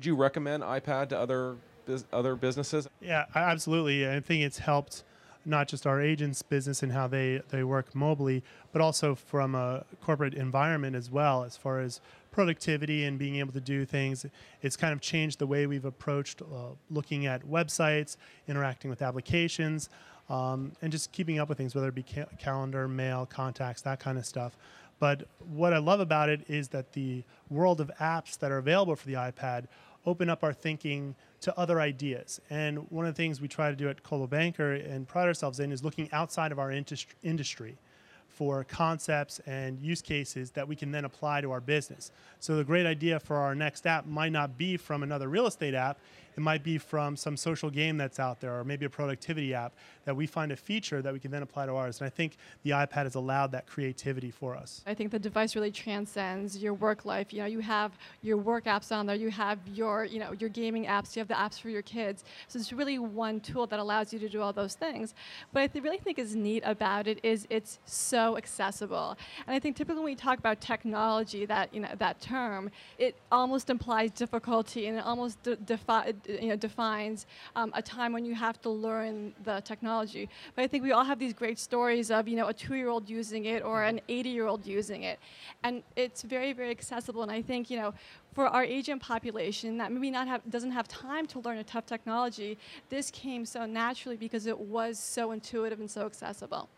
Would you recommend iPad to other other businesses? Yeah, absolutely. I think it's helped not just our agents' business and how they, they work mobily, but also from a corporate environment as well, as far as productivity and being able to do things. It's kind of changed the way we've approached uh, looking at websites, interacting with applications, um, and just keeping up with things, whether it be ca- calendar, mail, contacts, that kind of stuff. But what I love about it is that the world of apps that are available for the iPad open up our thinking to other ideas. And one of the things we try to do at Coldwell Banker and pride ourselves in is looking outside of our industry for concepts and use cases that we can then apply to our business. So the great idea for our next app might not be from another real estate app. It might be from some social game that's out there, or maybe a productivity app that we find a feature that we can then apply to ours. And I think the iPad has allowed that creativity for us. I think the device really transcends your work life. You know, you have your work apps on there, you have your, you know, your gaming apps, you have the apps for your kids. So it's really one tool that allows you to do all those things. What I th- really think is neat about it is it's so accessible. And I think typically when we talk about technology, that you know that term, it almost implies difficulty and it almost de- you know, defines um, a time when you have to learn the technology. But I think we all have these great stories of you know a two-year-old using it or an 80-year-old using it, and it's very very accessible. And I think you know for our agent population that maybe not have doesn't have time to learn a tough technology, this came so naturally because it was so intuitive and so accessible.